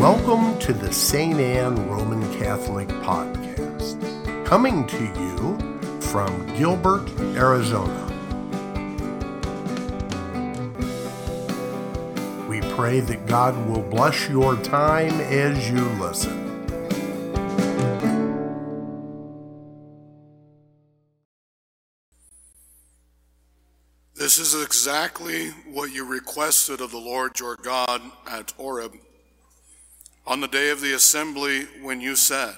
Welcome to the St. Anne Roman Catholic Podcast, coming to you from Gilbert, Arizona. We pray that God will bless your time as you listen. This is exactly what you requested of the Lord your God at Horeb on the day of the assembly when you said,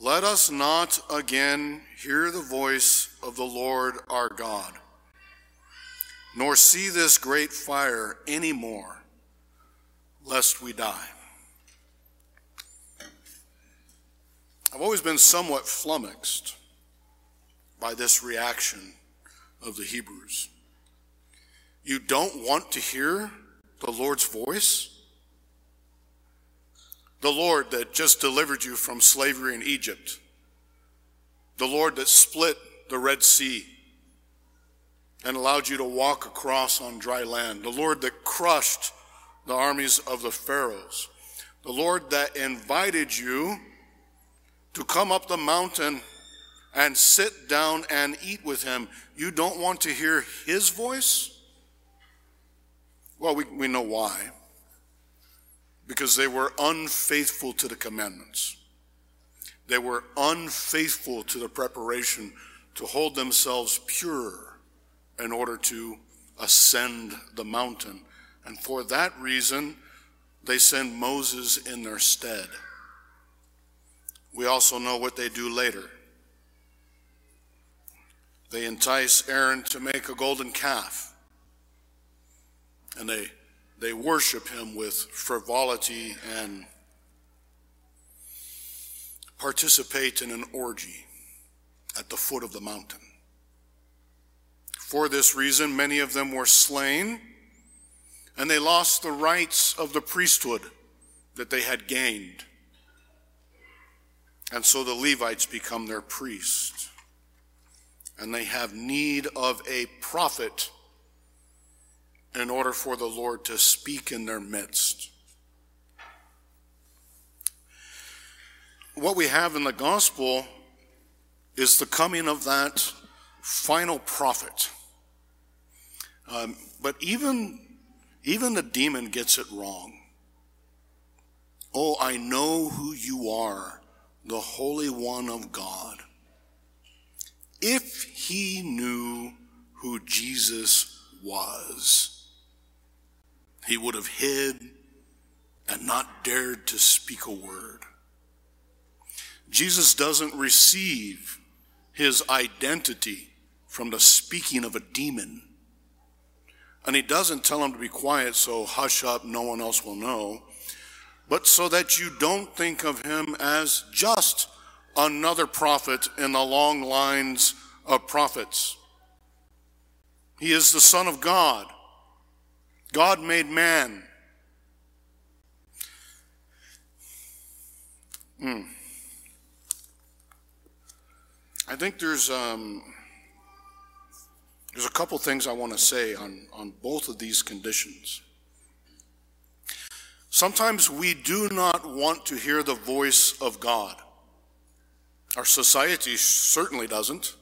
Let us not again hear the voice of the Lord our God, nor see this great fire any more, lest we die. I've always been somewhat flummoxed by this reaction of the Hebrews. You don't want to hear the Lord's voice? The Lord that just delivered you from slavery in Egypt. The Lord that split the Red Sea and allowed you to walk across on dry land. The Lord that crushed the armies of the Pharaohs. The Lord that invited you to come up the mountain and sit down and eat with him, you don't want to hear his voice? Well, we, we know why. Because they were unfaithful to the commandments. They were unfaithful to the preparation to hold themselves pure in order to ascend the mountain. And for that reason, they send Moses in their stead. We also know what they do later. They entice Aaron to make a golden calf. And they, they worship him with frivolity and participate in an orgy at the foot of the mountain. For this reason, many of them were slain, and they lost the rights of the priesthood that they had gained. And so the Levites become their priests and they have need of a prophet in order for the Lord to speak in their midst. What we have in the gospel is the coming of that final prophet. Um, but even, even the demon gets it wrong. Oh, I know who you are, the Holy One of God. If he knew who Jesus was, he would have hid and not dared to speak a word. Jesus doesn't receive his identity from the speaking of a demon. And he doesn't tell him to be quiet, so hush up, no one else will know, but so that you don't think of him as just another prophet in the long lines of prophets. He is the Son of God. God made man. Hmm. I think there's um, there's a couple things I want to say on, on both of these conditions. Sometimes we do not want to hear the voice of God. Our society certainly doesn't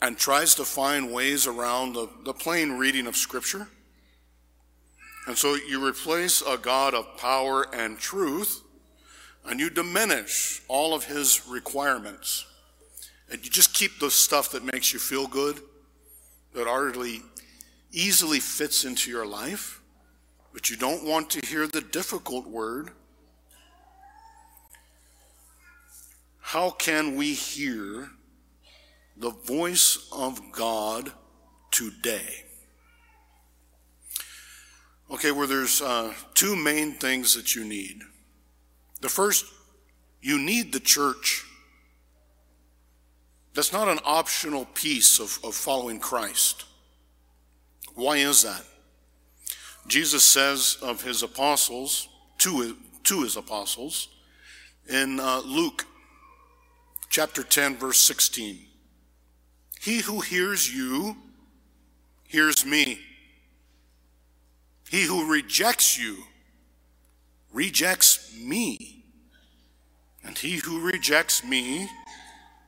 and tries to find ways around the, the plain reading of Scripture. And so you replace a God of power and truth, and you diminish all of his requirements. And you just keep the stuff that makes you feel good, that already easily fits into your life, but you don't want to hear the difficult word. How can we hear the voice of God today. Okay, well, there's uh, two main things that you need. The first, you need the church. That's not an optional piece of, of following Christ. Why is that? Jesus says of his apostles, to, to his apostles, in uh, Luke chapter 10, verse 16. He who hears you hears me. He who rejects you rejects me. And he who rejects me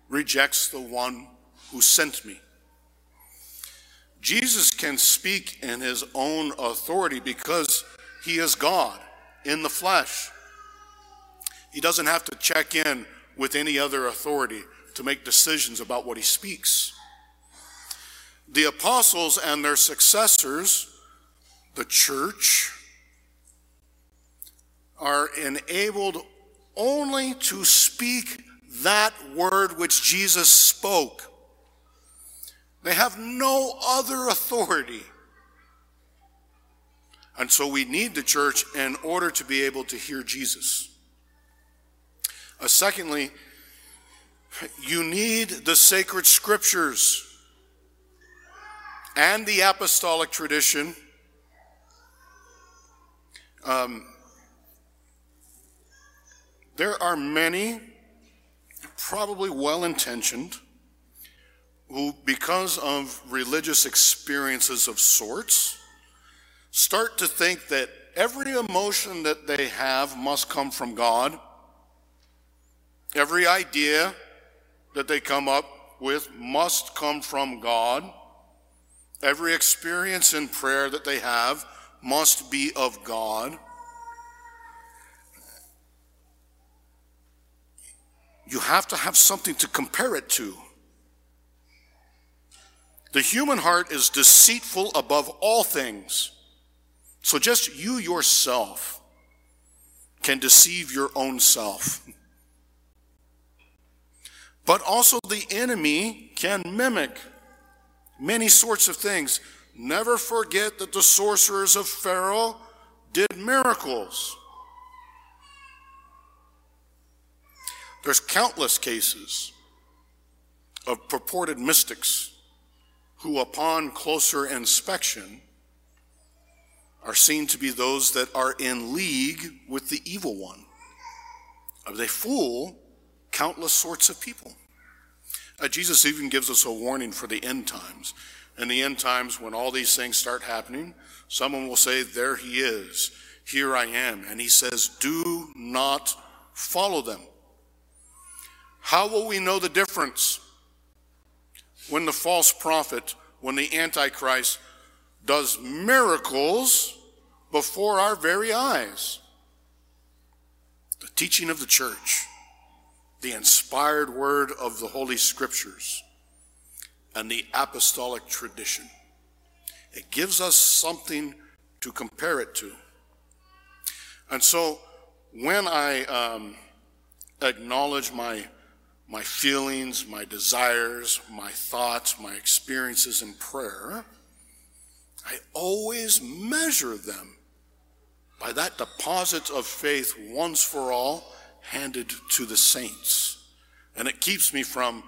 rejects the one who sent me. Jesus can speak in his own authority because he is God in the flesh. He doesn't have to check in with any other authority to make decisions about what he speaks. The apostles and their successors, the church, are enabled only to speak that word which Jesus spoke. They have no other authority. And so we need the church in order to be able to hear Jesus. Uh, secondly, you need the sacred scriptures and the apostolic tradition. Um, there are many, probably well intentioned, who, because of religious experiences of sorts, start to think that every emotion that they have must come from God. Every idea that they come up with must come from God. Every experience in prayer that they have must be of God. You have to have something to compare it to. The human heart is deceitful above all things. So just you yourself can deceive your own self. But also the enemy can mimic many sorts of things. Never forget that the sorcerers of Pharaoh did miracles. There's countless cases of purported mystics who, upon closer inspection, are seen to be those that are in league with the evil one. They fool countless sorts of people. Uh, Jesus even gives us a warning for the end times. In the end times, when all these things start happening, someone will say, There he is, here I am. And he says, Do not follow them. How will we know the difference when the false prophet, when the Antichrist does miracles before our very eyes? The teaching of the church, the inspired word of the Holy Scriptures, and the apostolic tradition. It gives us something to compare it to. And so when I um, acknowledge my my feelings, my desires, my thoughts, my experiences in prayer, I always measure them by that deposit of faith once for all handed to the saints. And it keeps me from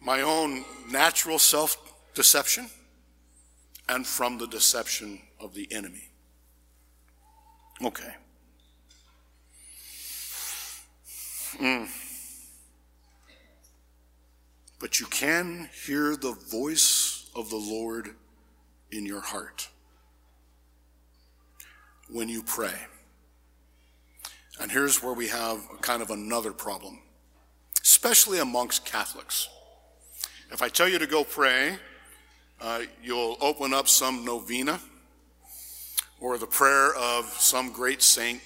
my own natural self deception and from the deception of the enemy. Okay. Mm but you can hear the voice of the Lord in your heart when you pray. And here's where we have kind of another problem, especially amongst Catholics. If I tell you to go pray, uh, you'll open up some novena or the prayer of some great saint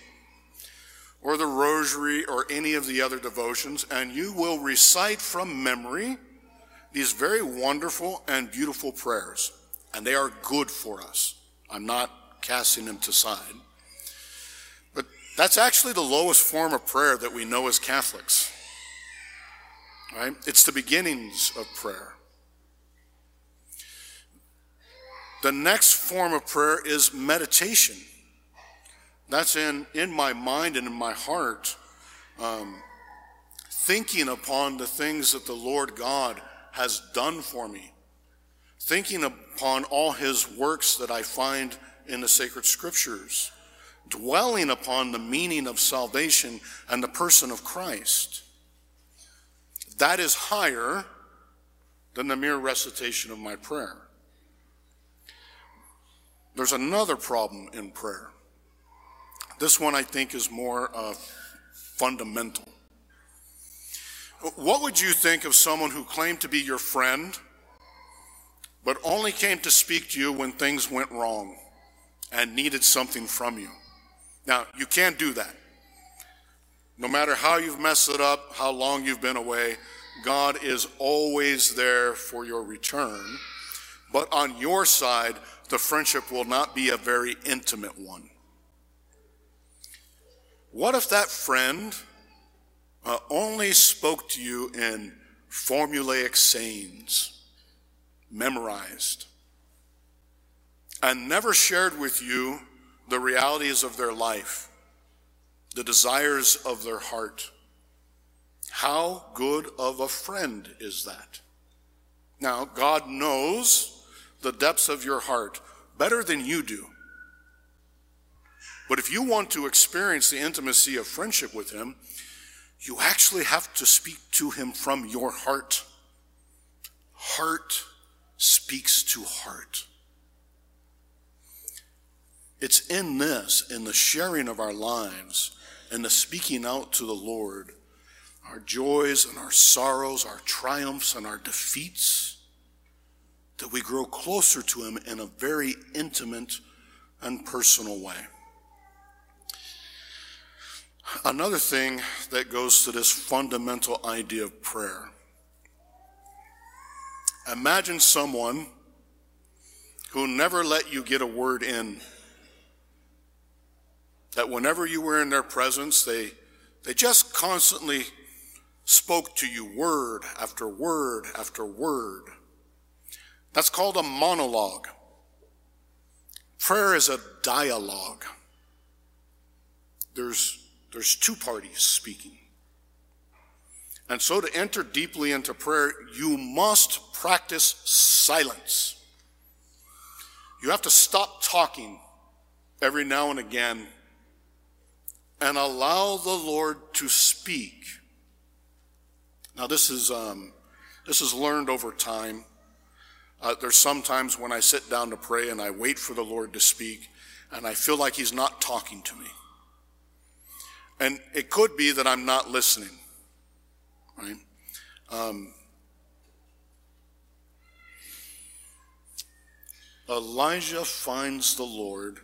or the rosary or any of the other devotions, and you will recite from memory these very wonderful and beautiful prayers. And they are good for us. I'm not casting them to side. But that's actually the lowest form of prayer that we know as Catholics. Right? It's the beginnings of prayer. The next form of prayer is meditation. That's in, in my mind and in my heart, um, thinking upon the things that the Lord God has done for me, thinking upon all his works that I find in the sacred scriptures, dwelling upon the meaning of salvation and the person of Christ. That is higher than the mere recitation of my prayer. There's another problem in prayer This one I think is more uh, fundamental. What would you think of someone who claimed to be your friend, but only came to speak to you when things went wrong and needed something from you? Now, you can't do that. No matter how you've messed it up, how long you've been away, God is always there for your return. But on your side, the friendship will not be a very intimate one. What if that friend uh, only spoke to you in formulaic sayings, memorized, and never shared with you the realities of their life, the desires of their heart? How good of a friend is that? Now, God knows the depths of your heart better than you do. But if you want to experience the intimacy of friendship with Him, you actually have to speak to Him from your heart. Heart speaks to heart. It's in this, in the sharing of our lives and the speaking out to the Lord, our joys and our sorrows, our triumphs and our defeats, that we grow closer to Him in a very intimate and personal way. Another thing that goes to this fundamental idea of prayer. Imagine someone who never let you get a word in. That whenever you were in their presence, they, they just constantly spoke to you word after word after word. That's called a monologue. Prayer is a dialogue. There's there's two parties speaking. And so to enter deeply into prayer, you must practice silence. You have to stop talking every now and again and allow the Lord to speak. Now, this is, um, this is learned over time. Uh, there's sometimes when I sit down to pray and I wait for the Lord to speak, and I feel like He's not talking to me. And it could be that I'm not listening, right? Um, Elijah finds the Lord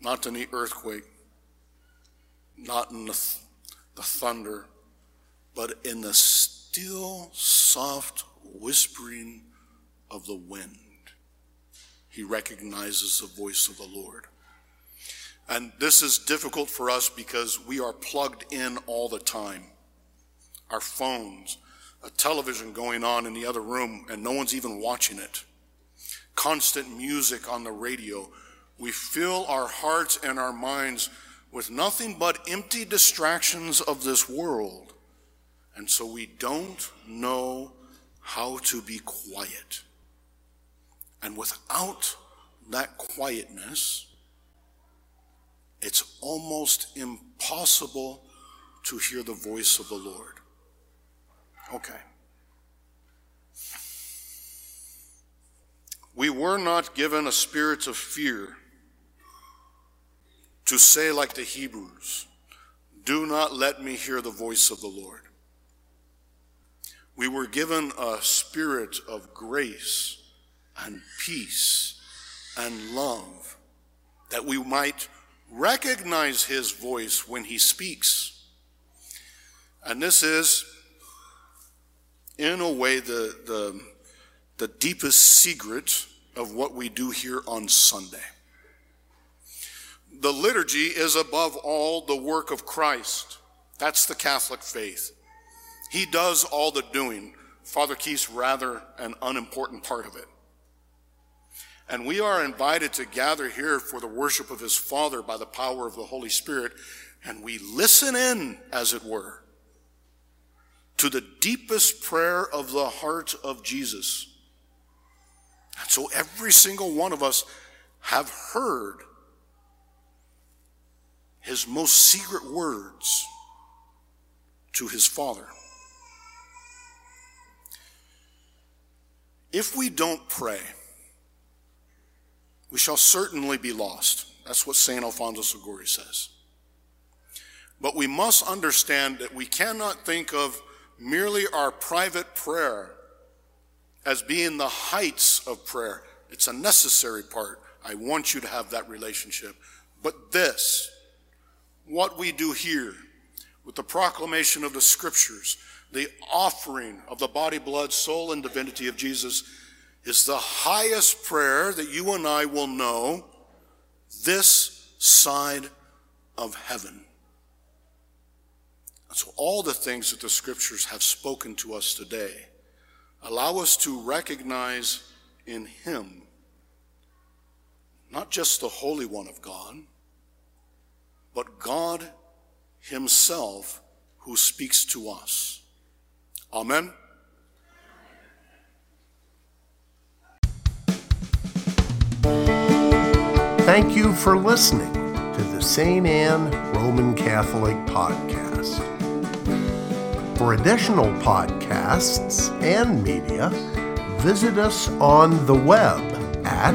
not in the earthquake, not in the, th- the thunder, but in the still, soft whispering of the wind. He recognizes the voice of the Lord. And this is difficult for us because we are plugged in all the time. Our phones, a television going on in the other room, and no one's even watching it. Constant music on the radio. We fill our hearts and our minds with nothing but empty distractions of this world. And so we don't know how to be quiet. And without that quietness, it's almost impossible to hear the voice of the Lord. Okay. We were not given a spirit of fear to say, like the Hebrews, do not let me hear the voice of the Lord. We were given a spirit of grace and peace and love that we might recognize his voice when he speaks. And this is, in a way, the, the, the deepest secret of what we do here on Sunday. The liturgy is above all the work of Christ. That's the Catholic faith. He does all the doing. Father Keith's rather an unimportant part of it. And we are invited to gather here for the worship of his Father by the power of the Holy Spirit, and we listen in, as it were, to the deepest prayer of the heart of Jesus. And so every single one of us have heard his most secret words to his Father. If we don't pray, we shall certainly be lost. That's what St. Alfonso Liguori says. But we must understand that we cannot think of merely our private prayer as being the heights of prayer. It's a necessary part. I want you to have that relationship. But this, what we do here with the proclamation of the scriptures, the offering of the body, blood, soul, and divinity of Jesus, is the highest prayer that you and I will know this side of heaven. So, all the things that the scriptures have spoken to us today allow us to recognize in Him not just the Holy One of God, but God Himself who speaks to us. Amen. Thank you for listening to the St. Anne Roman Catholic Podcast. For additional podcasts and media, visit us on the web at